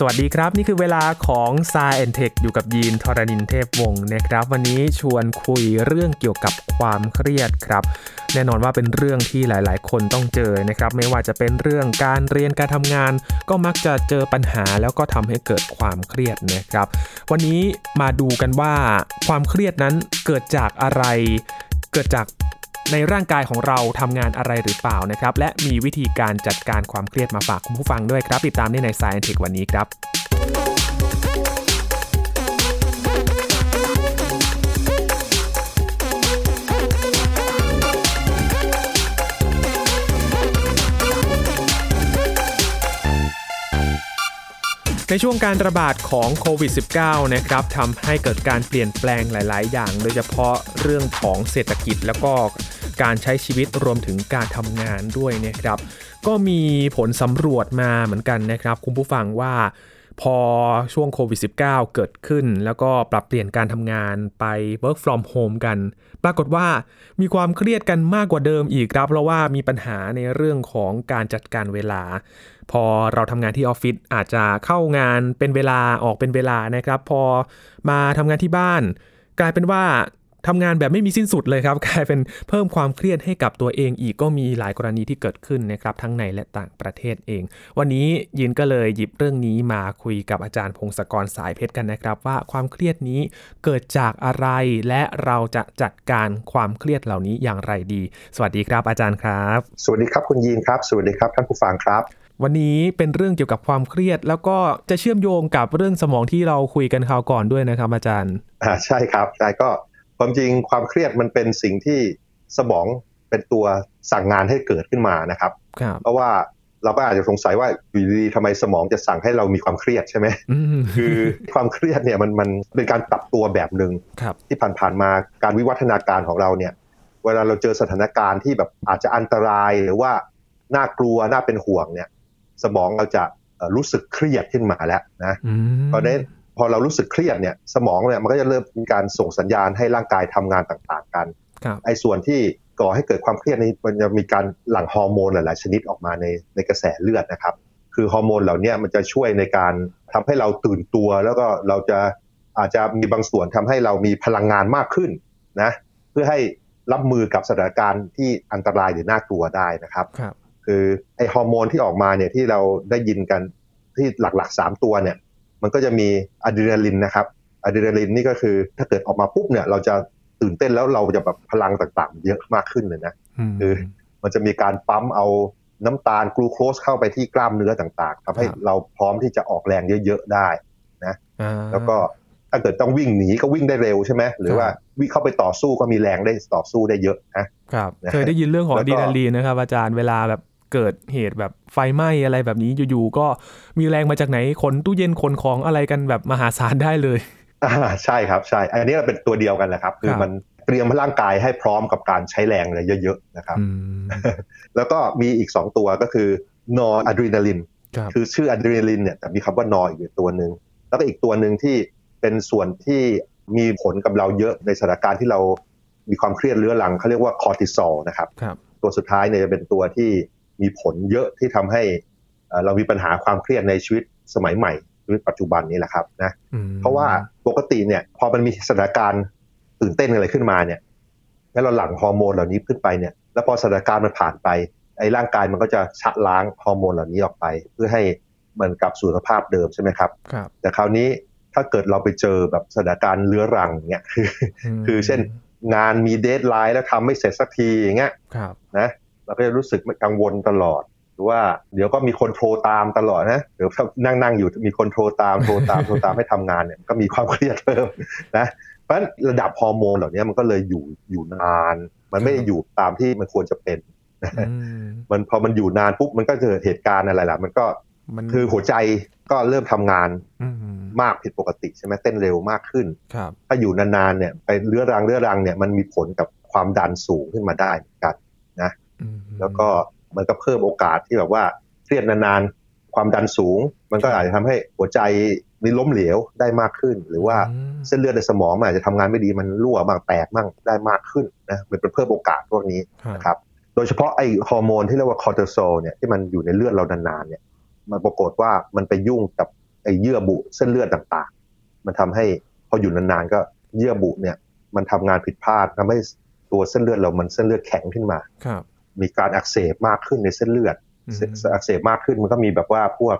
สวัสดีครับ นี่คือเวลาของ s ายแอนเทคอยู่กับยีนทรณินเทพวงศ์นะครับ วันนี้ชวนคุยเรื่องเกี่ยวกับความเครียดครับ แน่นอนว่าเป็นเรื่องที่หลาย ๆ คนต้องเจอนะครับ ไม่ว่าจะเป็นเรื่องการเรียนการทำงาน ก็มักจะเจอปัญหาแล้วก็ทำให้เกิดความเครียดนะครับ วันนี้มาดูกันว่าความเครียดนั้นเกิดจากอะไร เกิดจาก ในร่างกายของเราทำงานอะไรหรือเปล่านะครับ และมีวิธีการจัดการความเครียดมาฝากคุณผู้ฟังด้วยครับ ติดตามได้ใน Science Tech วันนี้ครับในช่วงการระบาดของโควิด -19 นะครับทำให้เกิดการเปลี่ยนแปลงหลาย ๆ อย่าง โดยเฉพาะเรื่องของเศรษฐกิจแล้วก็ การใช้ชีวิตรวมถึงการทำงานด้วยนะครับ ก็มีผลสำรวจมาเหมือนกันนะครับ คุณผู้ฟังว่าพอช่วงโควิด -19 เกิดขึ้น แล้วก็ปรับเปลี่ยนการทำงานไป work from home กัน ปรากฏว่ามีความเครียดกันมากกว่าเดิมอีกครับ เพราะว่ามีปัญหาในเรื่องของการจัดการเวลา พอเราทำงานที่ออฟฟิศอาจจะเข้างานเป็นเวลาออกเป็นเวลานะครับ พอมาทำงานที่บ้าน กลายเป็นว่า ทำงานแบบไม่มีสิ้นสุดเลยครับกลายเป็นเพิ่มความเครียดให้กับตัวเองอีกก็มีหลายกรณีที่เกิดขึ้นนะครับทั้งในและต่างประเทศเอง วันนี้ยินก็เลยหยิบเรื่องนี้มาคุยกับอาจารย์พงศกรสายเพชรกันนะครับ ว่าความเครียดนี้เกิดจากอะไรและเราจะจัดการความเครียดเหล่านี้อย่างไรดี สวัสดีครับอาจารย์ครับ สวัสดีครับคุณยีนครับ สวัสดีครับท่านผู้ฟังครับวันนี้เป็นเรื่องเกี่ยวกับความเครียด แล้วก็จะเชื่อมโยงกับเรื่องสมองที่เราคุยกันคราวก่อนด้วยนะครับอาจารย์อ่าใช่ครับใช่ก็ ความจริงความเครียดมันเป็นสิ่งที่สมองเป็นตัวสั่งงานให้เกิดขึ้นมานะครับครับ เพราะว่าเราก็อาจจะสงสัยว่าอยู่ดีๆทำไมสมองจะสั่งให้เรามีความเครียดใช่ไหมอืมคือความเครียดเนี่ยมันมันเป็นการปรับตัวแบบหนึ่งครับที่ผ่านๆมาการวิวัฒนาการของเราเนี่ย เวลาเราเจอสถานการณ์ที่แบบอาจจะอันตรายหรือว่าน่ากลัวน่าเป็นห่วงเนี่ย สมองเราจะเอ่อรู้สึกเครียดขึ้นมาแล้วนะอืมเพราะฉะนั้น พอเรารู้สึกเครียดเนี่ยสมองเนี่ยมันก็จะเริ่มมีการส่งสัญญาณให้ร่างกายทำงานต่างๆ กันครับไอ้ส่วนที่ก่อให้เกิดความเครียดนี้มันจะมีการหลั่งฮอร์โมนหลายๆชนิดออกมาในในกระแสเลือดนะครับ คือฮอร์โมนเหล่าเนี้มันจะช่วยในการทำให้เราตื่นตัวแล้วก็เราจะอาจจะมีบางส่วนทำให้เรามีพลังงานมากขึ้นนะเพื่อให้รับมือกับสถานการณ์ที่อันตรายหรือน่ากลัวได้นะครับครับคือไอฮอร์โมนที่ออกมาเนี่ยที่เราได้ยินกันที่หลักๆ 3 ตัวเนี่ย มันก็จะมีอะดรีนาลินนะครับอะดรีนาลินนี่ก็คือถ้าเกิดออกมาปุ๊บเนี่ยเราจะตื่นเต้นแล้วเราจะแบบพลังต่างๆ เยอะมากขึ้นเลยนะอืมคือมันจะมีการปั๊มเอาน้ำตาลกลูโคสเข้าไปที่กล้ามเนื้อต่างๆทำให้ครับเราพร้อมที่จะออกแรงเยอะๆได้อ่าแล้วก็ถ้าเกิดต้องวิ่งหนีก็วิ่งได้เร็วใช่ไหมหรือว่าวิ่งเข้าไปต่อสู้ก็มีแรงได้ต่อสู้ได้เยอะนะครับนะเคยได้ยินเรื่องของแล้อะวก็ดรีนาลีนนะครับอาจารย์เวลาแบบ เกิดเหตุแบบไฟไหม้อะไรแบบนี้อยู่ๆก็มีแรงมาจากไหนขนตู้เย็นขนของอะไรกันแบบมหาศาลได้เลยอ่าใช่ครับใช่อันนี้เราเป็นตัวเดียวกันแหละครับ คือครับมันเตรียมร่างกายให้พร้อมกับการใช้แรงอะไรเยอะๆนะครับอืมแล้วก็มีอีก 2 ตัวก็คือ noradrenaline ครับคือชื่ออะดรีนาลินเนี่ยแต่มีคำว่า nor อีกตัวหนึ่งแล้วก็อีกตัวหนึ่งที่เป็นส่วนที่มีผลกับเราเยอะในสถานการณ์ที่เรามีความเครียดเรื้อรังเขาเรียกว่าคอร์ติซอลนะครับครับตัวสุดท้ายเนี่ยจะเป็นตัวที่ มีผลเยอะที่ทำให้เอ่อเรามีปัญหาความเครียดในชีวิตสมัยใหม่ชีวิตปัจจุบันนี้แหละครับนะอืมเพราะว่าปกติเนี่ย พอมันมีสถานการณ์ตื่นเต้นอะไรขึ้นมาเนี่ย แล้วเราหลั่งฮอร์โมนเหล่านี้ขึ้นไปเนี่ย แล้วพอสถานการณ์มันผ่านไปไอ้ร่างกายมันก็จะชะล้างฮอร์โมนเหล่านี้ออกไป เพื่อให้มันกลับสู่สภาพเดิมใช่ไหมครับครับแต่คราวนี้ถ้าเกิดเราไปเจอแบบสถานการณ์เรื้อรังเนี่ยคือมคือเช่นงานมี deadline แล้วทำไม่เสร็จสักทีอย่างเงี้ยครับนะ เราก็จะรู้สึกกังวลตลอดหรือว่าเดี๋ยวก็มีคนโทรตามตลอดนะเดี๋ยวถ้านั่งนั่งๆอยู่มีคนโทรตามโทรตามโทรตามให้ทำงานเนี่ยก็มีความเครียดเพิ่มนะเพราะฉะนั้นระดับฮอร์โมนเหล่านี้มันก็เลยอยู่อยู่นาน มันไม่ได้อยู่ตามที่มันควรจะเป็นอืมมันพอมันอยู่นานปุ๊บมันก็เกิดเหตุการณ์อะไรล่ะมันก็มันคือหัวใจก็เริ่มทำงานอืมมากผิดปกติใช่ไหมเต้นเร็วมากขึ้นครับถ้าอยู่นานๆเนี่ยไปเรื้อรังเรื้อรังเนี่ยมันมีผลกับความดันสูงขึ้นมาได้เหมือนกันอืม แล้วก็มันก็เพิ่มโอกาสที่แบบว่าเครียดนานๆ ความดันสูง มันก็อาจจะทำให้หัวใจมีล้มเหลวได้มากขึ้น หรือว่าอืมเส้นเลือดในสมองมันอาจจะทำงานไม่ดีมันรั่วบ้างแตกบ้างได้มากขึ้นนะมันเป็นเพิ่มโอกาสพวกนี้ครับนะครับโดยเฉพาะไอ้ฮอร์โมนที่เรียกว่าคอร์ติซอลเนี่ยที่มันอยู่ในเลือดเรานานๆเนี่ยมันปรากฏว่ามันไปยุ่งกับไอ้เยื่อบุเส้นเลือดต่างๆ มันทำให้พออยู่นานๆก็เยื่อบุเนี่ยมันทำงานผิดพลาดทำให้ตัวเส้นเลือดเรามันเส้นเลือดแข็งขึ้นมาครับ มีการอักเสบมากขึ้นในเส้นเลือดอืมอักเสบมากขึ้นมันก็มีแบบว่าพวก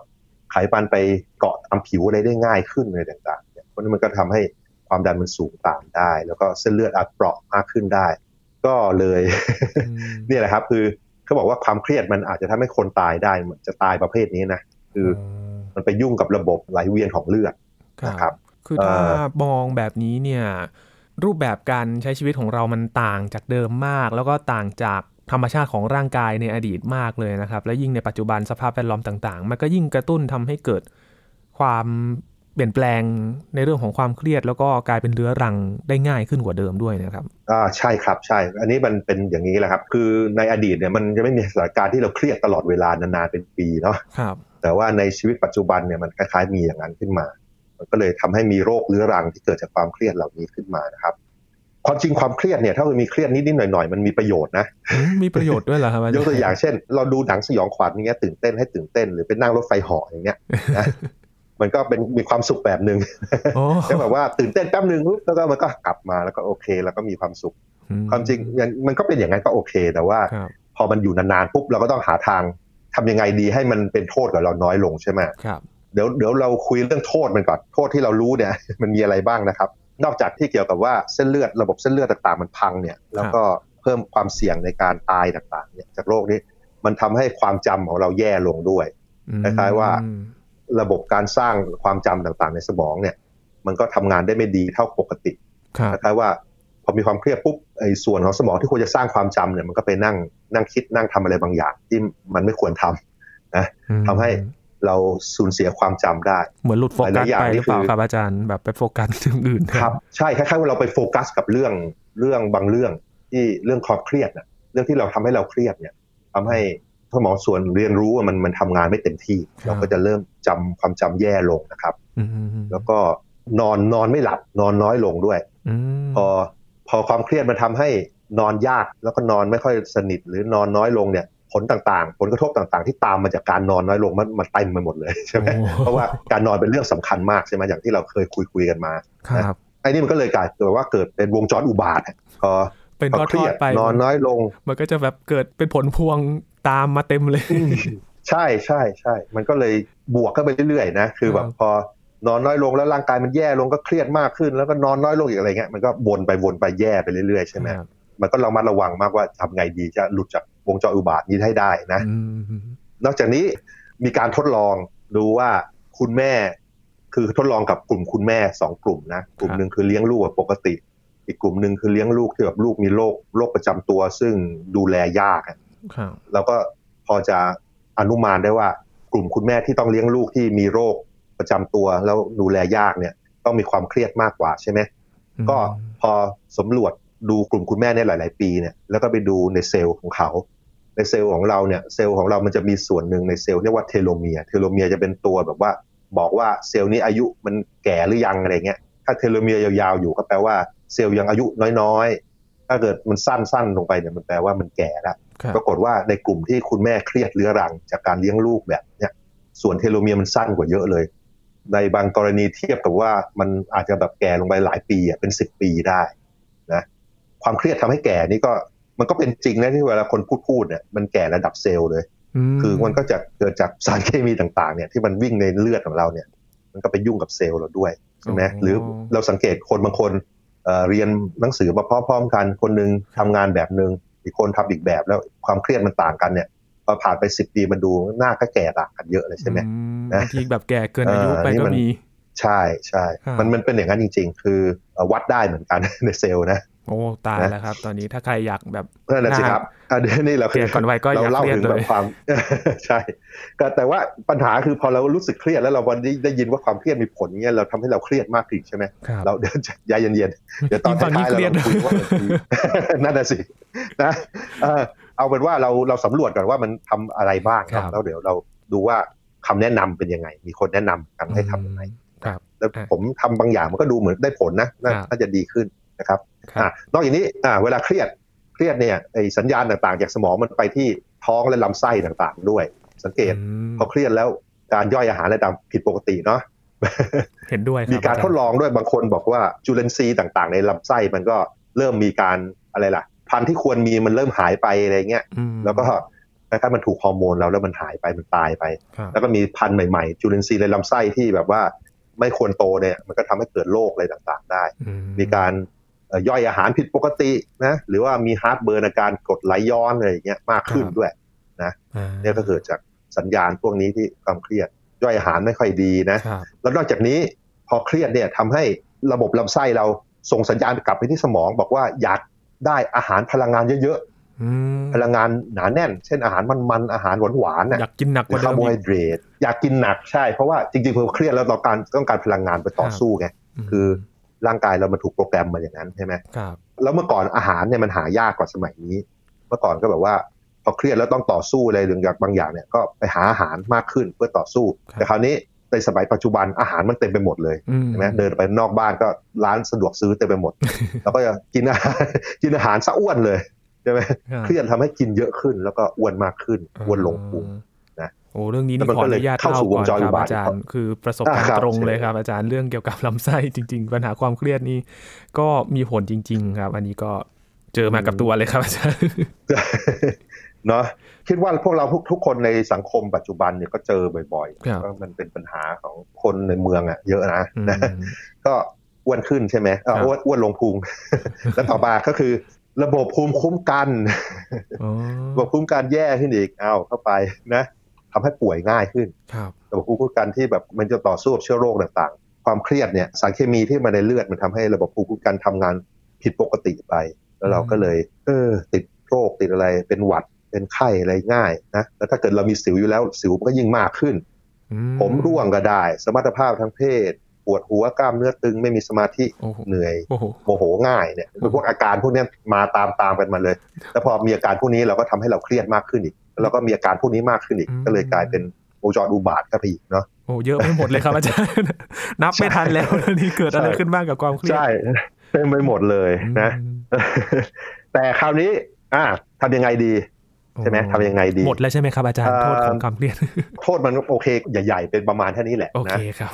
ไขมันไปเกาะตามผิวอะไรได้ง่ายขึ้นอะไรต่างๆเนี่ยเพราะฉะนั้นมันก็ทำให้ความดันมันสูงตามได้ แล้วก็เส้นเลือดอาจเปราะมากขึ้นได้ ก็เลยอืมเนี่ยแหละครับ คือเขาบอกว่าความเครียดมันอาจจะทำให้คนตายได้มันจะตายประเภทนี้นะคือมันไปยุ่งกับระบบไหลเวียนของเลือดนะครับ คือถ้าเอ่อมองแบบนี้เนี่ยรูปแบบการใช้ชีวิตของเรามันต่างจากเดิมมาก แล้วก็ต่างจาก ธรรมชาติของร่างกายในอดีตมากเลยนะครับ และยิ่งในปัจจุบันสภาพแวดล้อมต่างๆ มันก็ยิ่งกระตุ้นทำให้เกิดความเปลี่ยนแปลงในเรื่องของความเครียด แล้วก็กลายเป็นเรื้อรังได้ง่ายขึ้นกว่าเดิมด้วยนะครับอ่าใช่ครับใช่ อันนี้มันเป็นอย่างนี้แหละครับ คือในอดีตเนี่ยมันจะไม่มีสถานการณ์ที่เราเครียดตลอดเวลานานๆเป็นปีเนาะครับแต่ว่าในชีวิตปัจจุบันเนี่ยมันคล้ายๆมีอย่างนั้นขึ้นมา มันก็เลยทำให้มีโรคเรื้อรังที่เกิดจากความเครียดเหล่านี้ขึ้นมานะครับ ความจริงความเครียดเนี่ยถ้ามันมีเครียดนิดๆหน่อยๆมันมีประโยชน์นะอืมมีประโยชน์ด้วยเหรอครับอาจารยกตัวอย่างเช่น เราดูหนังสยองขวัญอย่างเงี้ยตื่นเต้นให้ตื่นเต้นหรือเป็นนั่งรถไฟเหาะอย่างเงี้ยนะมันก็เป็นมีความสุขแบบหนึ่งโอ้แค่แบบว่าตื่นเต้นแป๊บหนึ่งปุ๊บแล้วก็มันก็กลับมาแล้วก็โอเค แล้วก็มีความสุขอืความจริงมันมันก็เป็นอย่างนั้นก็โอเค แต่ว่าครับพอมันอยู่นานๆปุ๊บเราก็ต้องหาทางทำยังไงดีให้มันเป็นโทษกับเราน้อยลงใช่ไหมครับเดี๋ยวเดี๋ยวเราคุยเรื่องโทษมันก่อนโทษที่เรารู้เนี่ย มันมีอะไรบ้างนะครับ นอกจากที่เกี่ยวกับว่าเส้นเลือดระบบเส้นเลือดต่างๆ มันพังเนี่ย แล้วก็เพิ่มความเสี่ยงในการตายต่างๆ เนี่ยจากโรคนี้มันทำให้ความจำของเราแย่ลงด้วยอืมคล้ายๆว่าระบบการสร้างความจำต่างๆ ในสมองเนี่ย มันก็ทำงานได้ไม่ดีเท่าปกติครับคล้ายๆว่าพอมีความเครียดปุ๊บไอ้ส่วนของสมองที่ควรจะสร้างความจำเนี่ยมันก็ไปนั่งนั่งคิดนั่งทำอะไรบางอย่างที่มันไม่ควรทำนะอืมทำให้ เราสูญเสียความจำได้ เหมือนหลุดโฟกัสหลายๆอย่างไปหรือเปล่านี่คือครับอาจารย์แบบไปโฟกัสเรื่องอื่นครับใช่คล้ายๆว่าเราไปโฟกัสกับเรื่องเรื่องบางเรื่องที่เรื่องความเครียดน่ะเรื่องที่เราทำให้เราเครียดเนี่ยทำให้สมองส่วนเรียนรู้ว่ามันมันทำงานไม่เต็มที่ เราก็จะเริ่มจำความจำแย่ลงนะครับอืมแล้วก็นอนนอนไม่หลับนอนน้อยลงด้วยอืมพอพอความเครียดมันทำให้นอนยากแล้วก็นอนไม่ค่อยสนิทหรือนอนน้อยลงเนี่ย ผลต่างๆ ผลกระทบต่างๆ ที่ตามมาจากการนอนน้อยลงมันมันเต็มไปหมดเลยใช่ไหมโอ้เพราะว่าการนอนเป็นเรื่องสำคัญมากใช่ไหมอย่างที่เราเคยคุยคุยๆกันมาครับไอ้นี่มันก็เลยกลายเป็นว่าเกิดเป็นวงจรอุบาทอะพอเป็นพอทอเครียดดๆไปนอนน้อยลง มันก็จะแบบเกิดเป็นผลพวงตามมาเต็มเลย ใช่ใช่ใช่มันก็เลยบวกเข้าไปเรื่อยๆนะคือแบครับบพอนอนน้อยลงแล้วร่างกายมันแย่ลงก็เครียดมากขึ้น แล้วก็นอนน้อยลงอีกอะไรเงี้ยมันก็วนไปวนไปแย่ไปเรื่อยๆใช่ไหมครับมันก็ระมัดระวังมากว่าทำไงดีจะหลุดจาก วงจรอุบาทนี้ให้ได้นะอืมนอกจากนี้มีการทดลองดูว่าคุณแม่คือทดลองกับกลุ่มคุณแม่สองกลุ่มนะกลุ่มหนึ่งคือเลี้ยงลูกแบบปกติ อีกกลุ่มหนึ่งคือเลี้ยงลูกที่แบบลูกมีโรคโรคประจำตัว ซึ่งดูแลยากอะครับเราก็พอจะอนุมานได้ว่า กลุ่มคุณแม่ที่ต้องเลี้ยงลูกที่มีโรคประจำตัว แล้วดูแลยากเนี่ย ต้องมีความเครียดมากกว่าใช่ไหมก็พอสำรวจดูกลุ่มคุณแม่ในหลาย ๆ ปีเนี่ยแล้วก็ไปดูในเซลล์ของเขา ในเซลล์ของเราเนี่ยเซลล์ของเรามันจะมีส่วนหนึ่งในเซลล์เรียกว่า telomere telomere จะเป็นตัวแบบว่าบอกว่าเซลล์นี้อายุมันแก่หรือยังอะไรเงี้ยถ้า telomere ยาวๆอยู่ก็แปลว่าเซลล์ยังอายุน้อยๆ ถ้าเกิดมันสั้นๆลงไปเนี่ยมันแปลว่ามันแก่แล้วครับปรากฏว่าในกลุ่มที่คุณแม่เครียดเรื้อรัง จากการเลี้ยงลูกแบบเนี้ยส่วนเทโลเมียร์มันสั้นกว่าเยอะเลย ในบางกรณีเทียบกับว่ามันอาจจะแบบแก่ลงไปหลายปีอะเป็นสิบปีได้นะความเครียดทำให้แก่นี่ก็ มันก็เป็นจริงนะที่เวลาคนพูดพูดเนี่ยมันแก่ระดับเซลล์เลยมคือมันก็จะเกิดจากสารเคมีต่างๆเนี่ยที่มันวิ่งในเลือดของเราเนี่ย มันก็ไปยุ่งกับเซลล์เราด้วยใช่ไหมหรือเราสังเกตคนบางคนเอ่อเรียนหนังสือมาพร้อมๆกัน คนหนึงทำงานแบบหนึ่งอีกคนทำอีกแบบแล้วความเครียดมันต่างกันเนี่ยพอผ่านไปสิบปีมันดูหน้าก็แก่ต่างกันเยอะเลยใช่ไหมอืมนะบางทีแบบแก่เกินอายุเออไปนี่ก็มันมีใช่ใช่ครับมันมันเป็นอย่างนั้นจริง ๆ คือเอ่อวัดได้เหมือนกันในเซลล์นะ โอ้ตายนะแล้วครับ ตอนนี้ถ้าใครอยากแบบนั่นแหละสิครับอะเดี๋ยวนี่เราเครียดก่อนวัยก็อย่าเราเล่าเครียดถึงแบเลยบความใช่ก็แต่ว่าปัญหาคือพอเรารู้สึกเครียดแล้วเราวันนี้ได้ยินว่าความเครียดมีผลเงี้ยเราทำให้เราเครียดมากขึ้นใช่ไหมครับเราเดี๋ยวใจเย็นๆเดี๋ยวตอนฟังนี่ท้ายๆเครียดเราคุยว่ามันคือนั่นน่ะสินะเออเอาเป็นว่าเราเราสำรวจก่อนว่ามันทำอะไรบ้างครับแล้วเดี๋ยวเราดูว่าคำแนะนำเป็นยังไง มีคนแนะนำกันให้ทำยังไงครับแล้วอะผมทำบางอย่างมันก็ดูเหมือนได้ผลนะน่าครับน่าจะดีขึ้น นะครับครับอะนอกจากนี้อ่าเวลาเครียดเครียดเนี่ยไอสัญญาณต่างๆ จากสมองมันไปที่ท้องและลำไส้ต่างๆ ด้วย สังเกตอืมพอเครียดแล้วการย่อยอาหารอะไรต่างผิดปกติเนาะเห็นด้วยมีการทดลองด้วยบางคนบอกว่าจุลินทรีย์ต่างๆ ในลำไส้มันก็เริ่มมีการอะไรล่ะ พันธุ์ที่ควรมีมันเริ่มหายไปอะไรเงี้ยอืมแล้วก็คล้ายๆมันถูกฮอร์โมนเราแล้วมันหายไปมันตายไปครับแล้วก็มีพันธุ์ใหม่ๆ จุลินทรีย์ในลำไส้ที่แบบว่าไม่ควรโตเนี่ยมันก็ทำให้เกิดโรคอะไรต่างๆ ได้อืมีการเอ่อ ย่อยอาหารผิดปกตินะหรือว่ามี heartburn อาการกรดไหลย้อนอะไรอย่างเงี้ยมากขึ้นด้วยอ่าเนี่ยก็เกิดจากสัญญาณพวกนี้ที่ความเครียด ย่อยอาหารไม่ค่อยดีนะครับแล้วนอกจากนี้พอเครียดเนี่ยทำให้ระบบลำไส้เราส่งสัญญาณกลับไปที่สมอง บอกว่าอยากได้อาหารพลังงานเยอะอืมๆพลังงานหนาแน่น เช่นอาหารมันๆอาหารหวานๆน่ะอยากกินหนักหกรือว่าคาเดิร์มโบไฮอีกเดรตอยากกินหนักใช่ เพราะว่าจริงๆพอเครียดแล้วเราการต้องการพลังงานไปต่อสู้ไงคือ ร่างกายเรามันถูกโปรแกรมมาอย่างนั้นใช่ไหมครับแล้วเมื่อก่อนอาหารเนี่ยมันหายากกว่าสมัยนี้ เมื่อก่อนก็แบบว่าพอเครียดแล้วต้องต่อสู้อะไรเรื่องบางอย่างเนี่ยก็ไปหาอาหารมากขึ้นเพื่อต่อสู้ครับแต่คราวนี้ในสมัยปัจจุบันอาหารมันเต็มไปหมดเลยอืมใช่ไหมเดินไปนอกบ้านก็ร้านสะดวกซื้อเต็มไปหมด แล้วก็จะกินอาหารกินอาหารซะอ้วนเลยใช่ไหมครับเครียดทำให้กินเยอะขึ้น แล้วก็อ้วนมากขึ้นอ้วนลงพุงนะ โอ้เรื่องนี้แล้นี่วมันขอก็อเลยนุญาตเข้าเล่าสู่วก่งอนจรคอุรับบาทอาจารย์คือประสบการอ่าณ์ครับตรงเลยเชิญครับ อาจารย์เรื่องเกี่ยวกับลำไส้จริง ๆ ปัญหาความเครียดนี่ก็มีผลจริง ๆ ครับ อันนี้ก็เจอมากับตัวเลยครับอาจารย์เนาะคิดว่าพวกเราทุกทุกคนในสังคมปัจจุบันเนี่ยก็เจอบ่อยครับๆว่ามันเป็นปัญหาของคนในเมืองอะเยอะนะอืมนะก็อ้วนขึ้นใช่ไหมเอ่อครับอ้วนอ้วนลงพุงแล้วต่อมาก็คือ ระบบภูมิคุ้มกันอ๋อระบบภูมิคุ้มกันแย่ขึ้นอีกเอาเข้าไปนะ ทำให้ป่วยง่ายขึ้นครับระบบภูมิคุ้มกันที่แบบมันจะต่อสู้กับเชื้อโรคต่างๆ ความเครียดเนี่ยสารเคมีที่มาในเลือดมันทำให้ระบบภูมิคุ้มกันทำงานผิดปกติไป แล้วเราก็เลย เออ ติดโรคติดอะไรเป็นหวัดเป็นไข้อะไรง่ายนะแล้วถ้าเกิดเรามีสิวอยู่แล้วสิวมันก็ยิ่งมากขึ้นอืผมร่วงก็ได้ สมรรถภาพทางเพศปวดหัวกล้ามเนื้อตึงไม่มีสมาธิโอ้โหเหนื่อยโอ้โหโมโหง่ายเนี่ยเป็นพวกอาการพวกเนี้ยมาตามตามกันมาเลย แล้วพอมีอาการพวกนี้เราก็ทำให้เราเครียดมากขึ้นอีก แล้วเราก็มีอาการพวกนี้มากขึ้นอีกอืมก็เลยกลายเป็นวงจรอุบาทก็ไปอีกเนาะโอ้เยอะไปหมดเลยครับอาจารย์นับไม่ทันแล้วนี่เกิดอะไรใช่ขึ้นบ้างกับความเครียดใช่เต็มไปหมดเลยนะอืมแต่คราวนี้ อ่าทำยังไงดีใช่ไหมทำยังไงดี หมดแล้วใช่ไหมครับอาจารย์เอ่อโทษของความเครียด โทษมันโอเค ใหญ่ๆ เป็นประมาณเท่านี้แหละโอเคนะครับ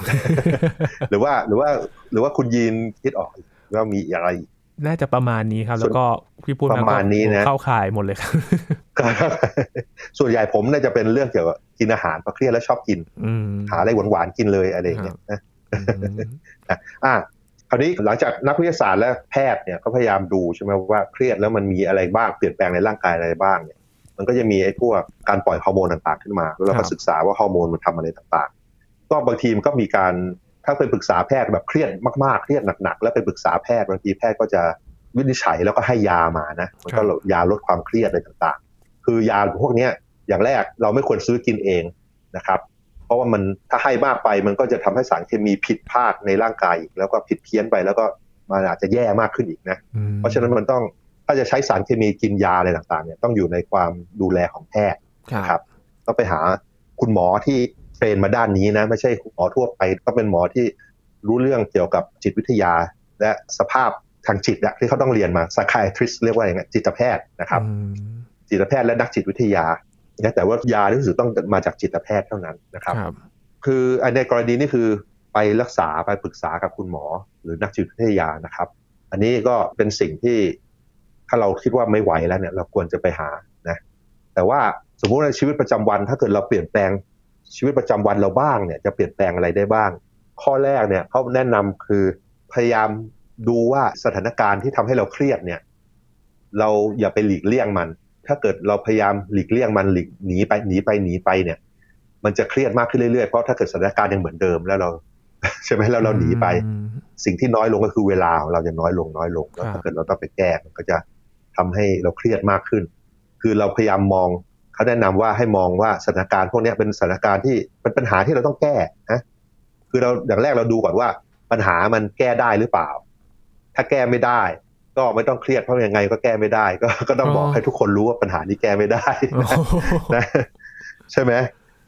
หรือว่าหรือว่าหรือว่าคุณยีนคิดออกว่ามีอะไรอีก น่าจะประมาณนี้ครับ แล้วก็พี่พูดประมาณนี้นะเข้าข่ายหมดเลยครับส่วนใหญ่ผมน่าจะเป็นเรื่องเกี่ยวกับกินอาหารเพราะเครียดแล้วชอบกินอืมหาอะไรหวานๆกินเลยอะไรอย่างเงี้ยนะอืมอะคราวนี้หลังจากนักวิทยาศาสตร์และแพทย์เนี่ยเขาพยายามดูใช่ไหมว่าเครียดแล้วมันมีอะไรบ้างเปลี่ยนแปลงในร่างกายอะไรบ้างเนี่ยมันก็จะมีไอ้พวกการปล่อยฮอร์โมนต่างๆ ขึ้นมา แล้วเราครัก็บศึกษาว่าฮอร์โมนมันทำอะไรต่างๆ ก็บางทีมันก็มีการ ถ้าไปปรึกษาแพทย์แบบเครียดมากๆ เครียดหนักๆ แล้วไปปรึกษาแพทย์บางทีแพทย์ก็จะวินิจฉัยแล้วก็ให้ยามานะมันก็ยาลดความเครียดอะไรต่างๆ คือยาพวกเนี้ยอย่างแรกเราไม่ควรซื้อกินเองนะครับ เพราะว่ามันถ้าให้มากไปมันก็จะทำให้สารเคมีผิดพลาดในร่างกายอีกแล้วก็ผิดเพี้ยนไปแล้วก็มันอาจจะแย่มากขึ้นอีกนะอืมเพราะฉะนั้นมันต้องถ้าจะใช้สารเคมีกินยาอะไรต่างๆเนี่ยต้องอยู่ในความดูแลของแพทย์ครับนะครับต้องไปหาคุณหมอที่เท รนมาด้านนี้นะไม่ใช่หมอทั่วไปต้องเป็นหมอที่รู้เรื่องเกี่ยวกับจิตวิทยา และสภาพทางจิตอะที่เขาต้องเรียนมา psychiatrist เรียกว่าอย่างไงจิตแพทย์นะครับอืมจิตแพทย์และนักจิตวิทยานะแต่ว่ายาที่รู้สึกต้องมาจากจิตแพทย์เท่านั้นนะครับครับ คือในกรณีนี้คือไปรักษาไปปรึกษากับคุณหมอ หรือนักจิตวิทยานะครับ อันนี้ก็เป็นสิ่งที่ถ้าเราคิดว่าไม่ไหวแล้วเนี่ยเราควรจะไปหานะแต่ว่าสมมุติในชีวิตประจำวันถ้าเกิดเราเปลี่ยนแปลง ชีวิตประจำวันเราบ้างเนี่ยจะเปลี่ยนแปลงอะไรได้บ้าง ข้อแรกเนี่ยเขาแนะนำคือพยายามดูว่าสถานการณ์ที่ทำให้เราเครียดเนี่ย เราอย่าไปหลีกเลี่ยงมัน ถ้าเกิดเราพยายามหลีกเลี่ยงมันหลีกหนีไปหนีไปหนีไปเนี่ย มันจะเครียดมากขึ้นเรื่อยๆเพราะถ้าเกิดสถานการณ์ยังเหมือนเดิมแล้วเราใช่ไหมแล้วเราหนีไปอืมสิ่งที่น้อยลงก็คือเวลาของเราจะน้อยลงน้อยลงแล้วครับถ้าเกิดเราต้องไปแก้มันก็จะทำให้เราเครียดมากขึ้น คือเราพยายามมอง เขาแนะนำว่าให้มองว่าสถานการณ์พวกเนี้ยเป็นสถานการณ์ที่เป็นปัญหาที่เราต้องแก้นะคือเราอย่างแรกเราดูก่อนว่า ปัญหามันแก้ได้หรือเปล่า ถ้าแก้ไม่ได้ ก็ไม่ต้องเครียดเพราะยังไงก็แก้ไม่ได้ ก็ก็ต้องบอกให้ทุกคนรู้ว่าปัญหานี้แก้ไม่ได้โอ้โหนะใช่ไหม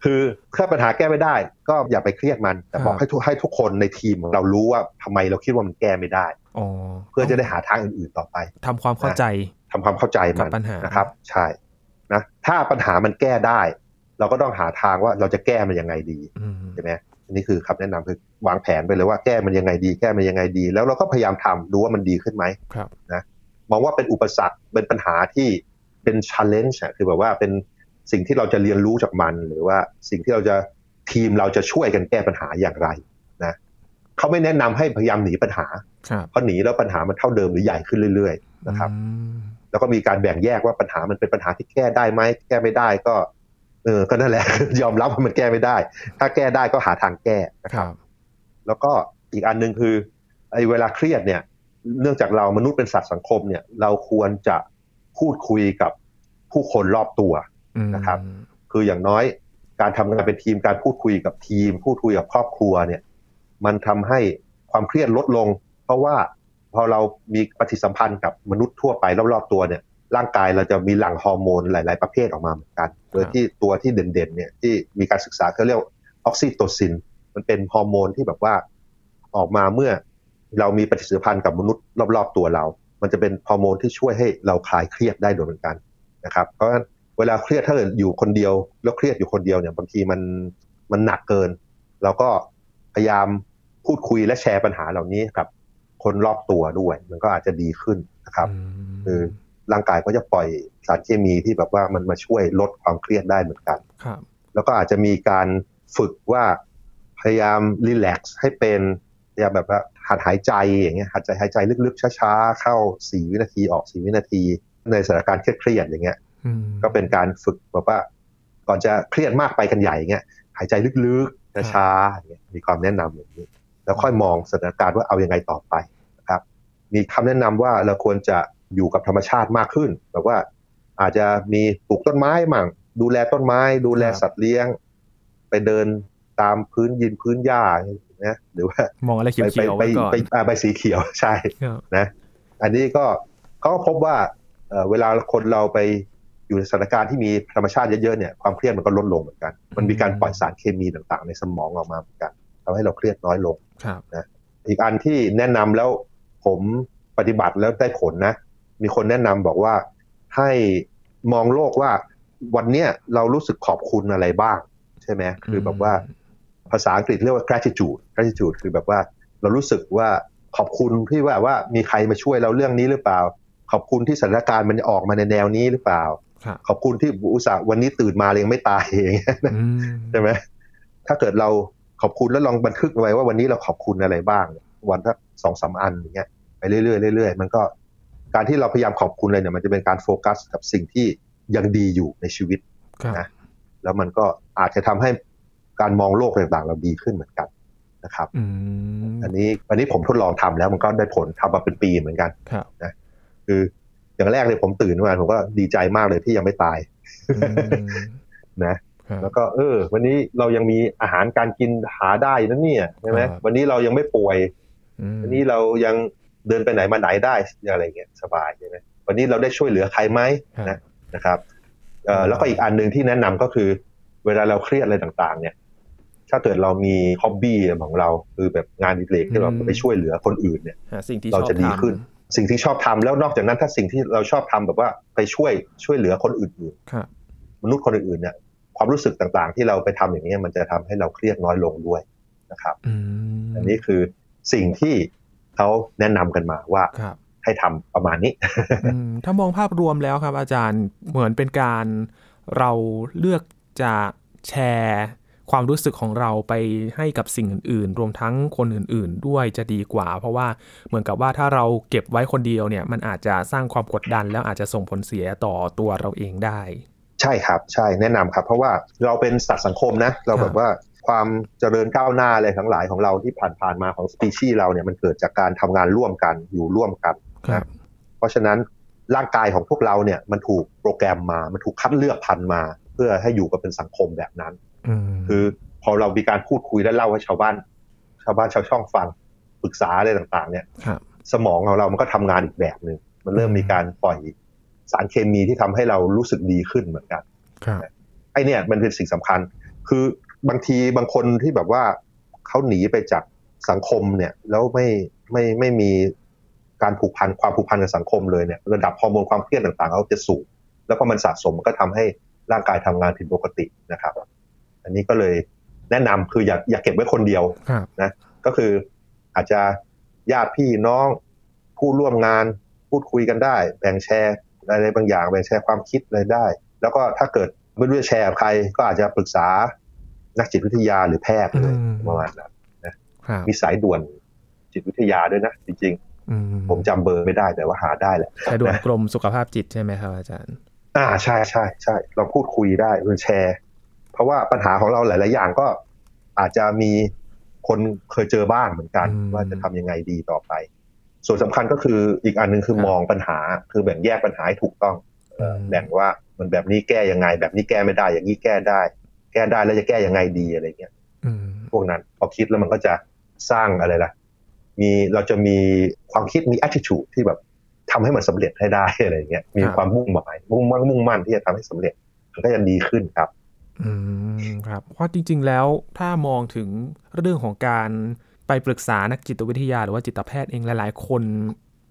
คือถ้าปัญหาแก้ไม่ได้ ก็อย่าไปเครียดมัน แต่บอกครับให้ทุกให้ทุกคนในทีมของเรารู้ว่าทำไมเราคิดว่ามันแก้ไม่ได้อ๋อเพื่อจะได้หาทางอื่นๆต่อไปทำความเข้าใจทำความเข้าใจมันกับปัญหานนะครับ ใช่ นะถ้าปัญหามันแก้ได้ เราก็ต้องหาทางว่าเราจะแก้มันยังไงดีอืมใช่ไหมนี่คือคำแนะนำคือวางแผนไปเลยว่าแก้มันยังไงดี แก้มันยังไงดี แล้วเราก็พยายามทำดูว่ามันดีขึ้นไหมครับนะมองว่าเป็นอุปสรรคเป็นปัญหาที่เป็น challenge อะคือแบบว่าเป็นสิ่งที่เราจะเรียนรู้จากมัน หรือว่าสิ่งที่เราจะทีมเราจะช่วยกันแก้ปัญหาอย่างไรนะเขาไม่แนะนำให้พยายามหนีปัญหาครับเพราะหนีแล้วปัญหามันเท่าเดิมหรือใหญ่ขึ้นเรื่อย ๆ นะครับอืม แล้วก็มีการแบ่งแยกว่าปัญหามันเป็นปัญหาที่แก้ได้ไหมแก้ไม่ได้ก็เออก็นั่นแหละ ยอมรับว่ามันแก้ไม่ได้ ถ้าแก้ได้ก็หาทางแก้นะคครับรับ แล้วก็อีกอันหนึ่งคือไอ้เวลาเครียดเนี่ย เนื่องจากเรามนุษย์เป็นสัตว์สังคมเนี่ย เราควรจะพูดคุยกับผู้คนรอบตัวอืมนะครับ คืออย่างน้อยการทำงานเป็นทีมการพูดคุยกับทีม พูดคุยกับครอบครัวเนี่ย มันทำให้ความเครียดลดลง เพราะว่า พอเรามีปฏิสัมพันธ์กับมนุษย์ทั่วไปรอบๆตัวเนี่ยร่างกายเราจะมีหลั่งฮอร์โมนหลาย ๆ ประเภทออกมาเหมือนกัน โดยที่ตัวที่เด่นๆเนี่ยที่มีการศึกษาเขาเรียกออกซิโตซิน มันเป็นฮอร์โมนที่แบบว่าออกมาเมื่อเรามีปฏิสัมพันธ์กับมนุษย์รอบๆตัวเรา มันจะเป็นฮอร์โมนที่ช่วยให้เราคลายเครียดได้โดยเหมือนกันนะครับ เพราะฉะนั้นเวลาเครียดถ้าเกิดอยู่คนเดียวแล้วเครียดอยู่คนเดียวเนี่ยบางทีมันมันหนักเกิน เราก็พยายามพูดคุยและแชร์ปัญหาเหล่านี้กับ คนรอบตัวด้วย มันก็อาจจะดีขึ้นนะครับมคือร่างกายก็จะปล่อยสารเคมีที่แบบว่ามันมาช่วยลดความเครียดได้เหมือนกันครับ แล้วก็อาจจะมีการฝึกว่าพยายามรีแลกซ์ให้เป็นพยายามแบบว่าหัดหายใจอย่างเงี้ยหัดใจหายใจลึกๆช้าๆเข้าสี่วินาทีออกสี่วินาที ในสถานการณ์เครียดๆอย่างเงี้ยอืมก็เป็นการฝึกแบบว่า ก่อนจะเครียดมากไปกันใหญ่อย่างเงี้ยหายใจลึกๆช้าๆอย่างเงี้ยมีความแนะนำอย่างนี้ แล้วค่อยมองสถานการณ์ว่าเอายังไงต่อไปนะครับ มีคำแนะนำว่าเราควรจะอยู่กับธรรมชาติมากขึ้น แบบว่าอาจจะมีปลูกต้นไม้มั่ง ดูแลต้นไม้ ดูแลสัตว์เลี้ยง ไปเดินตามพื้นยินพื้นหญ้านะหรือว่ามองอะไรเขีไปยวๆไปไว้ก่อนไปอ่าใบสีเขียวใช่ครับนะ อันนี้ก็เขาก็พบว่าเอ่อเวลาคนเราไปอยู่ในสถานการณ์ที่มีธรรมชาติเยอะๆเนี่ยความเครียดมันก็ลดลงเหมือนกัน มันมีการปล่อยสารเคมีต่างๆ ในสมองออกมาเหมือนกันทำให้เราเครียดน้อยลงครับอีกอันที่แนะนำแล้วผม ปฏิบัติแล้วได้ผลนะ มีคนแนะนำบอกว่าให้มองโลกว่าวันเนี้ยเรารู้สึกขอบคุณอะไรบ้าง ใช่ไหมคือแบบว่าภาษาอังกฤษเรียกว่า gratitude gratitude คือแบบว่าเรารู้สึกว่าขอบคุณที่ว่าว่ามีใครมาช่วยเราเรื่องนี้หรือเปล่า ขอบคุณที่สถานการณ์มันออกมาในแนวนี้หรือเปล่าครับขอบคุณที่อุตส่าห์วันนี้ตื่นมาเลยยังไม่ตายอย่างเงี้ยอืมใช่ไหมถ้าเกิดเราขอบคุณแล้วลองบันทึกไว้ว่าวันนี้เราขอบคุณอะไรบ้าง วันทักสองสามอันอย่างเงี้ยไป เรื่อยๆเรื่อยๆมันก็การที่เราพยายามขอบคุณอะไรเนี่ยมันจะเป็นการโฟกัสกับสิ่งที่ยังดีอยู่ในชีวิตครับนะแล้วมันก็อาจจะทำให้การมองโลกต่างๆ เราดีขึ้นเหมือนกันนะครับอืมอันนี้อันนี้ผมทดลองทำแล้วมันก็ได้ผลทำมาเป็นปีเหมือนกันครับคืออย่างแรกเลยผมตื่นมาผมก็ดีใจมากเลยที่ยังไม่ตายอืมนะครับแล้วก็เออ วันนี้เรายังมีอาหารการกินหาได้นั่นเนี่ยใช่ไหมครับวันนี้เรายังไม่ป่วยอืมวันนี้เรายัง เดินไปไหนมาไหนได้อะไรเงี้ยสบายใช่ไหมวันนี้เราได้ช่วยเหลือใครไหมครับนะนะครับเอ่อแล้วก็อีกอันหนึ่งที่แนะนำก็คือ เวลาเราเครียดอะไรต่างๆ เนี่ย ถ้าเกิดเรามีฮ็อบบี้ของเราคือแบบงานอดิเรกที่เราไปช่วยเหลือคนอื่นเนี่ยหาสิ่งที่เราชอบจะดีทำขึ้น สิ่งที่ชอบทำแล้วนอกจากนั้นถ้าสิ่งที่เราชอบทำแบบว่าไปช่วยช่วยเหลือคนอื่นครับๆมนุษย์คนอื่นๆเนี่ยความรู้สึกต่างๆ ที่เราไปทำอย่างนี้ยมันจะทำให้เราเครียดน้อยลงด้วยนะครับอืมอันนี้คือสิ่งที่ เขาแนะนำกันมาว่าครับให้ทำประมาณนี้อืมถ้ามองภาพรวมแล้วครับอาจารย์เหมือนเป็นการเราเลือกจะแชร์ความรู้สึกของเราไปให้กับสิ่งอื่น ๆ รวมทั้งคนอื่น ๆ ด้วยจะดีกว่า เพราะว่าเหมือนกับว่าถ้าเราเก็บไว้คนเดียวเนี่ยมันอาจจะสร้างความกดดัน แล้วอาจจะส่งผลเสียต่อตัวเราเองได้ ใช่ครับ ใช่แนะนำครับ เพราะว่าเราเป็นสัตว์สังคมนะ เราครับแบบว่า ความเจริญก้าวหน้าอะไรทั้งหลายของเราที่ผ่านๆมาของสปีชีส์เราเนี่ยมันเกิดจากการทำงานร่วมกันอยู่ร่วมกันครับเพราะฉะนั้นร่างกายของพวกเราเนี่ยมันถูกโปรแกรมมา มันถูกคัดเลือกพันธุ์มา เพื่อให้อยู่กับเป็นสังคมแบบนั้นอืมคือพอเรามีการพูดคุยและเล่าให้ชาวบ้าน ชาวบ้านชาวช่องฟังปรึกษาอะไรต่างๆ เนี่ยครับสมองของเรามันก็ทำงานอีกแบบหนึ่งมันเริ่มมีการปล่อยสารเคมีที่ทำให้เรารู้สึกดีขึ้นเหมือนกันครับไอเนี่ยมันเป็นสิ่งสำคัญ คือ บางทีบางคนที่แบบว่าเขาหนีไปจากสังคมเนี่ย แล้วไม่ไม่ไม่มีการผูกพันความผูกพันกับสังคมเลยเนี่ยระดับฮอร์โมนความเครียดต่างๆเขาจะสูงแล้วก็มันสะสมมันก็ทำให้ร่างกายทำงานผิดปกตินะครับ อันนี้ก็เลยแนะนำคืออย่าอย่าเก็บไว้คนเดียวครับนะก็คืออาจจะญาติพี่น้องผู้ร่วมงานพูดคุยกันได้ แบ่งแชร์อะไรบางอย่างแบ่งแชร์ความคิดอะไรได้ แล้วก็ถ้าเกิดไม่รู้จะแชร์กับใคร ก็อาจจะปรึกษา นักจิตวิทยาหรือแพทย์เลยอืมประมาณนั้นครับมีสายด่วนจิตวิทยาด้วยนะจริงอืๆผมจำเบอร์ไม่ได้แต่ว่าหาได้แหละสายด่วนกรมสุขภาพจิตใช่ไหมครับอาจารย์ อ่าใช่ใช่ใช่เราพูดคุยได้เราแชร์ เพราะว่าปัญหาของเราหลาย ๆ อย่างก็อาจจะมีคนเคยเจอบ้างเหมือนกันอืมว่าจะทำยังไงดีต่อไป ส่วนสำคัญก็คืออีกอันหนึงคือครับมองปัญหาคือแบ่งแยกปัญหาให้ถูกต้องเอ่ออมแบ่งว่ามันแบบนี้แก้ยังไง แบบนี้แก้ไม่ได้ อย่างนี้แก้ได้ แก้ได้แล้วจะแก้ยังไงดีอะไรเงี้ยอืมพวกนั้นพอคิดแล้วมันก็จะสร้างอะไรล่ะ มีเราจะมีความคิดมี attitude ที่แบบทำให้มันสำเร็จให้ได้อะไรเงี้ยมีความมุ่งหมายมุ่งมั่นมุ่งมั่นที่จะทำให้สำเร็จ มันก็จะดีขึ้นครับ อืมครับเพราะจริง ๆ แล้วถ้ามองถึงเรื่องของการไปปรึกษานักจิตวิทยาหรือว่าจิตแพทย์เองหลาย ๆ คน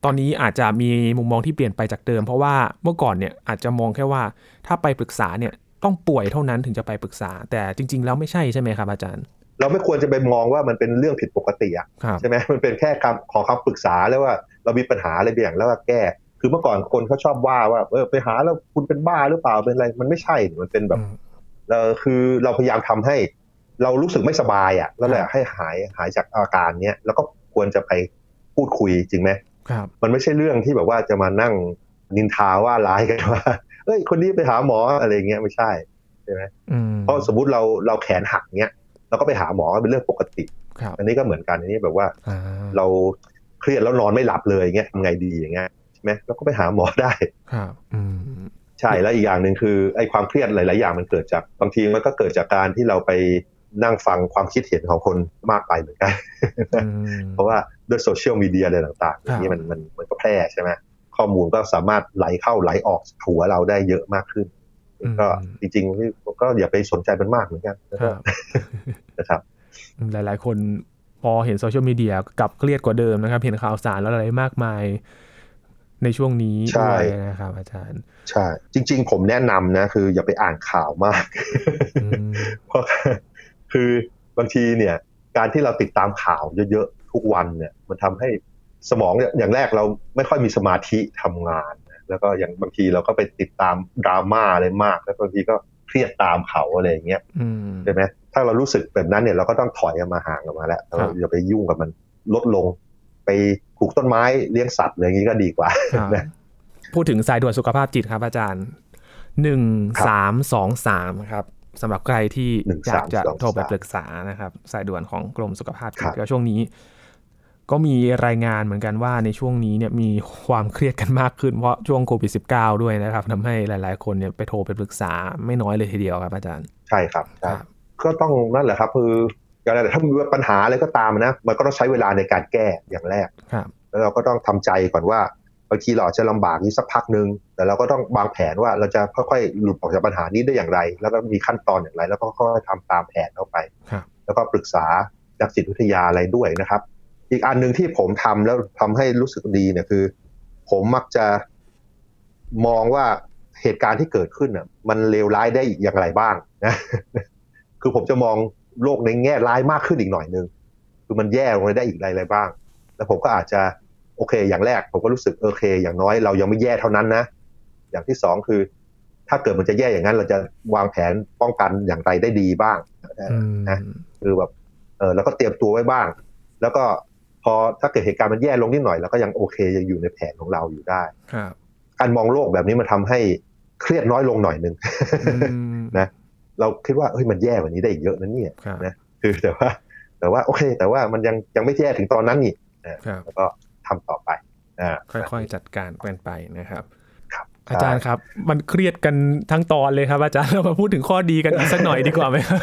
ตอนนี้อาจจะมีมุมมองที่เปลี่ยนไปจากเดิม เพราะว่าเมื่อก่อนเนี่ยอาจจะมองแค่ว่าถ้าไปปรึกษาเนี่ย ต้องป่วยเท่านั้นถึงจะไปปรึกษา แต่จริง ๆ แล้วไม่ใช่ใช่ไหมครับอาจารย์ เราไม่ควรจะไปมองว่ามันเป็นเรื่องผิดปกติอะครับใช่ไหมมันเป็นแค่คำขอคำปรึกษาแล้วว่าเรามีปัญหาอะไรบางอย่างแล้วว่าแก้คือเมื่อก่อนคนเขาชอบว่าว่าเออไปหาแล้วคุณเป็นบ้าหรือเปล่าเป็นอะไรมันไม่ใช่มันเป็นแบบอืมเออคือเราพยายามทำให้ เรารู้สึกไม่สบายอะแล้วแหละให้หายหายจากอาการเนี้ยแล้วก็ควรจะไปพูดคุยจริงไหมครับ มันไม่ใช่เรื่องที่แบบว่าจะมานั่งนินทาว่าร้ายกันว่า เอ้ยคนนี้ไปหาหมออะไรเงี้ยไม่ใช่อืมเพราะสมมุติเราเราแขนหักเนี้ยเราก็ไปหาหมอเป็นเรื่องปกติครับอันนี้ก็เหมือนกันอันนี้แบบว่าอ่าเราเครียดแล้วนอนไม่หลับเลยเงี้ยทำไงดีอย่างเงี้ยใช่ไหมเราก็ไปหาหมอได้ครับอืมใช่แล้วอีกอย่างหนึ่งคือไอ้ความเครียดหลาย ๆ อย่างมันเกิดจากบางทีมันก็เกิดจากการที่เราไปนั่งฟังความคิดเห็นของคนมากไปเหมือนกันอืมเพราะว่าด้วยโซเชียลมีเดียอะไรต่างๆอย่างนี้มันมันมันก็แพร่ใช่ไหม ข้อมูลก็สามารถไหลเข้าไหลออกหัวเราได้เยอะมากขึ้น ก็จริงๆก็อย่าไปสนใจมันมากเหมือนกันนะคครัรับบนะครับ หลายๆ คนพอเห็นโซเชียลมีเดียกลับเครียดกว่าเดิมนะครับ เห็นข่าวสารแล้วอะไรมากมายในช่วงนี้ใช่ด้วยนะครับ อาจารย์ ใช่ จริง ๆ ผมแนะนำนะ คืออย่าไปอ่านข่าวมากอืมเพราะคือบางทีเนี่ย การที่เราติดตามข่าวเยอะๆ ทุกวันเนี่ย มันทำให้ สมองเนี่ยอย่างแรกเราไม่ค่อยมีสมาธิทำงานนะแล้วก็อย่างบางทีเราก็ไปติดตามดราม่าอะไรมาก แล้วบางทีก็เครียดตามเขาอะไรอย่างเงี้ยอืมใช่ไหมถ้าเรารู้สึกแบบนั้นเนี่ยเราก็ต้องถอยออกมาห่างออกมาแล้วครับเราอย่าไปยุ่งกับมันลดลง ไปปลูกต้นไม้เลี้ยงสัตว์อะไรอย่างนี้ก็ดีกว่าครับนะพูดถึงสายด่วนสุขภาพจิตครับอาจารย์หนึ่งครับสามสองสามครับสำหรับใครที่หนึ่งอยากจะสามสองโทรไปสามปรึกษานะครับ สายด่วนของกรมสุขภาพจิครัตบก็ช่วงนี้ ก็มีรายงานเหมือนกันว่าในช่วงนี้เนี่ยมีความเครียดกันมากขึ้นเพราะช่วงโควิด -19 ด้วยนะครับทำให้หลายๆ คนเนี่ยไปโทรไปปรึกษาไม่น้อยเลยทีเดียวครับอาจารย์ ใช่ครับใช่ครับก็ต้องนั่นแหละครับ คืออย่างไรถ้ามีปัญหาอะไรก็ตามนะ มันก็ต้องใช้เวลาในการแก้อย่างแรกครับแล้วเราก็ต้องทำใจก่อนว่าบางทีเราอาจจะลำบากนี้สักพักหนึ่งแต่เราก็ต้องวางแผนว่าเราจะค่อยๆหลุดออกจากปัญหานี้ได้อย่างไร แล้วก็มีขั้นตอนอย่างไร แล้วก็ค่อยๆทำตามแผนเข้าไปครับแล้วก็ปรึกษานักจิตวิทยาอะไรด้วยนะครับ อีกอันหนึ่งที่ผมทำแล้วทำให้รู้สึกดีเนี่ยคือ ผมมักจะมองว่าเหตุการณ์ที่เกิดขึ้นน่ะ มันเลวร้ายได้อย่างไรบ้างนะคือผมจะมองโลกในแง่ร้ายมากขึ้นอีกหน่อยนึงคือมันแย่ลงไปได้อีกอะไรอะไรบ้าง แล้วผมก็อาจจะโอเค อย่างแรกผมก็รู้สึกโอเค อย่างน้อยเรายังไม่แย่เท่านั้นนะอย่างที่สองคือ ถ้าเกิดมันจะแย่อย่างนั้น เราจะวางแผนป้องกันอย่างไรได้ดีบ้างอืมนะคือแบบเออแล้วก็เตรียมตัวไว้บ้าง แล้วก็ พอถ้าเกิดเหตุการณ์มันแย่ลงนิดหน่อยเราก็ยังโอเคยังอยู่ในแผนของเราอยู่ได้ครับการมองโลกแบบนี้มันทำให้เครียดน้อยลงหน่อยหนึ่งอืมนะเราคิดว่าเฮ้ยมันแย่กว่านี้ได้อีกเยอะนะเนี่ยครับนะคือแต่ว่า แต่ว่าโอเค แต่ว่ามันยังยังไม่แย่ถึงตอนนั้นนี่นะครับแล้วก็ทำต่อไปอ่าค่อยๆจัดการกันไปนะครับครับอาจารย์ครับ มันเครียดกันทั้งตอนเลยครับ อาจารย์เรามาพูดถึงข้อดีกันอีกสักหน่อยดีกว่าไหมครับ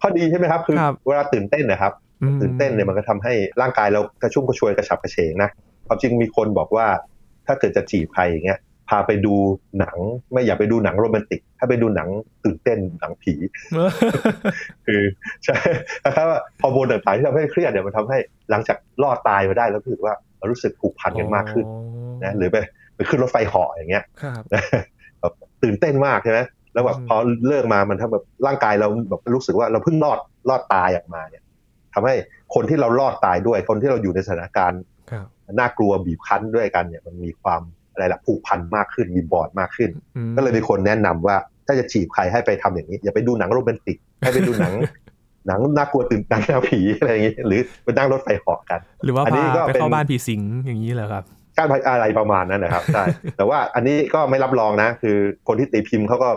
ข้อดีใช่ไหมครับคือครับเวลาตื่นเต้นนะครับอืม ตื่นเต้นเนี่ยมันก็ทำให้ร่างกายเรากระชุ่มกระชวยกระฉับกระเฉงนะความจริงมีคนบอกว่า ถ้าเกิดจะจีบใครอย่างเงี้ยพาไปดูหนัง ไม่อย่าไปดูหนังโรแมนติก ถ้าไปดูหนังตื่นเต้นหนังผี คือใช่นะครับว่าฮอร์โมนต่างๆที่ทำให้เครียดเนี่ยมันทำให้หลังจากรอดตายมาได้แล้วรู้สึกว่าเรารู้สึกผูกพันกันมากขึ้นนะหรือไปไปขึ้นรถไฟเหาะอย่างเงี้ยครับนะแบบตื่นเต้นมากใช่ไหมแล้วแบบพอเลิกมามันถ้าแบบร่างกายเราแบบรู้สึกว่าเราเพิ่งรอดรอดตายออกมาเนี่ย ทำให้คนที่เรารอดตายด้วย คนที่เราอยู่ในสถานการณ์ครับน่ากลัวบีบคั้นด้วยกันเนี่ยมันมีความอะไรละผูกพันมากขึ้นมีบอร์ดมากขึ้นอืมก็เลยมีคนแนะนำว่าถ้าจะจีบใครให้ไปทำอย่างนี้ อย่าไปดูหนังโรแมนติก ให้ไปดูหนัง หนังน่ากลัวตื่นหนังแนวผีอะไรอย่างนี้ หรือไปนั่งรถไฟเหาะกัน หรือว่าอันนี้พาก็ไปเป็นเข้าบ้านผีสิงอย่างนี้เหรอครับการอะไรประมาณนั้นนะครับใช่แต่ว่าอันนี้ก็ไม่รับรองนะ คือคนที่ตีพิมพ์เขาก็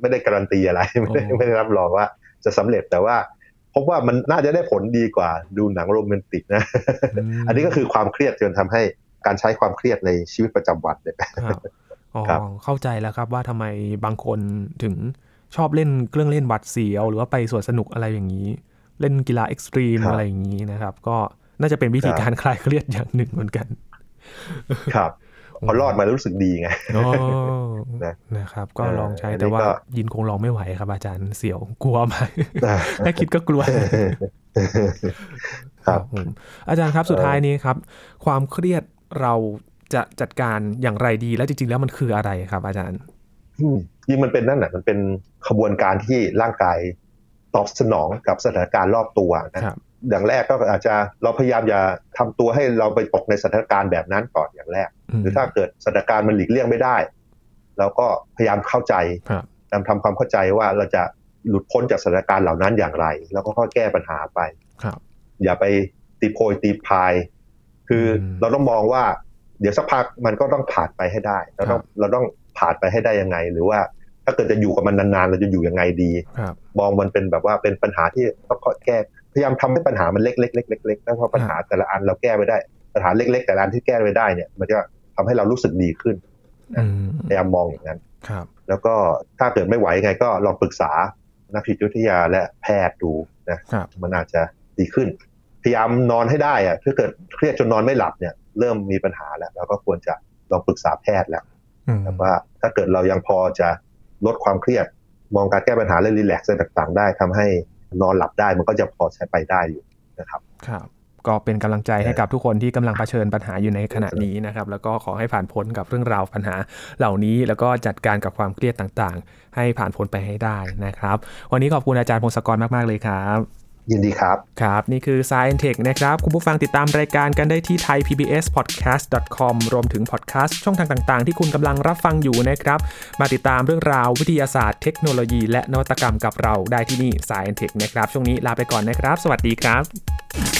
ไม่ได้การันตีอะไรไม่ได้อ๋อไม่ได้รับรองว่าจะสำเร็จแต่ว่า พบว่ามันน่าจะได้ผลดีกว่าดูหนังโรแมนติกนะมอันนี้ก็คือความเครียดจนทำให้การใช้ความเครียดในชีวิตประจำวันเนี่ยครับอ๋อครับเข้าใจแล้วครับว่าทำไมบางคนถึงชอบเล่นเครื่องเล่นหวาดเสียวหรือว่าไปสวนสนุกอะไรอย่างนี้ เล่นกีฬา extreme อะไรอย่างนี้นะครับ ก็น่าจะเป็นวิธีการคลายเครียดอย่างหนึ่งเหมือนกัน ครับ พอรอดมาแล้วรู้สึกดีไงอ๋อนะนะครับ ก็เออลองใช้อันนี้แต่ว่าก็ยินคงลองไม่ไหวครับ อาจารย์เสียวกลัวมากแค่คิดก็กลัวครับผมอาจารย์ครับสุดท้ายนี้ครับ ความเครียดเราจะจัดการอย่างไรดีและจริง ๆ แล้วมันคืออะไรครับ อาจารย์อืมยิ่งมันเป็นนั่นแหละมันเป็นขบวนการที่ร่างกายตอบสนองกับสถานการณ์รอบตัวนะครับ อย่างแรกก็อาจจะเราพยายามอย่าทำตัวให้เราไปตกในสถานการณ์แบบนั้นก่อนอย่างแรก หรือถ้าเกิดสถานการณ์มันหลีกเลี่ยงไม่ได้เราก็พยายามเข้าใจครับพยายามทำความเข้าใจว่าเราจะหลุดพ้นจากสถานการณ์เหล่านั้นอย่างไร แล้วก็ค่อยแก้ปัญหาไปครับ อย่าไปตีโพยตีพาย คืออมเราต้องมองว่า เดี๋ยวสักพักมันก็ต้องผ่านไปให้ได้เราต้องเราต้องผ่านไปให้ได้ยังไง หรือว่าถ้าเกิดจะอยู่กับมันนานๆเราจะอยู่ยังไงดีครับมองมันเป็นแบบว่าเป็นปัญหาที่ต้องแก้ พยายามทำให้ปัญหามันเล็กๆเล็กๆเล็กๆแล้วพอปัญหาแต่ละอันเราแก้ไปได้ ปัญหาเล็ก ๆ แต่ละอันที่แก้ไปได้เนี่ย มันจะทำให้เรารู้สึกดีขึ้นอืมพยายามมองอย่างนั้นครับ แล้วก็ถ้าเกิดไม่ไหวยังไงก็ลองปรึกษานักจิตวิทยาและแพทย์ดูนะครับมันอาจจะดีขึ้น พยายามนอนให้ได้อะถ้าเกิดเครียดจนนอนไม่หลับเนี่ย เริ่มมีปัญหาแล้วเราก็ควรจะลองปรึกษาแพทย์แล้วอืมแต่ว่าถ้าเกิดเรายังพอจะลดความเครียด มองการแก้ปัญหาและรีแลกซ์อะไรต่างๆ ได้ทำให้ นอนหลับได้มันก็จะพอใช้ไปได้อยู่นะครับครับก็เป็นกำลังใจให้กับทุกคนที่กำลังเผชิญปัญหาอยู่ในขณะนี้นะครับ แล้วก็ขอให้ผ่านพ้นกับเรื่องราวปัญหาเหล่านี้ แล้วก็จัดการกับความเครียดต่างๆ ให้ผ่านพ้นไปให้ได้นะครับ วันนี้ขอบคุณอาจารย์พงศกรมากๆเลยครับ ยินดีครับ ครับ นี่คือ Science Tech นะครับ คุณผู้ฟังติดตามรายการกันได้ที่ thaipbspodcast.com รวมถึงพอดแคสต์ช่องทางต่างๆ ที่คุณกำลังรับฟังอยู่นะครับ มาติดตามเรื่องราววิทยาศาสตร์เทคโนโลยี และนวัตกรรมกับเราได้ที่นี่ Science Tech นะครับ ช่วงนี้ลาไปก่อนนะครับ สวัสดีครับ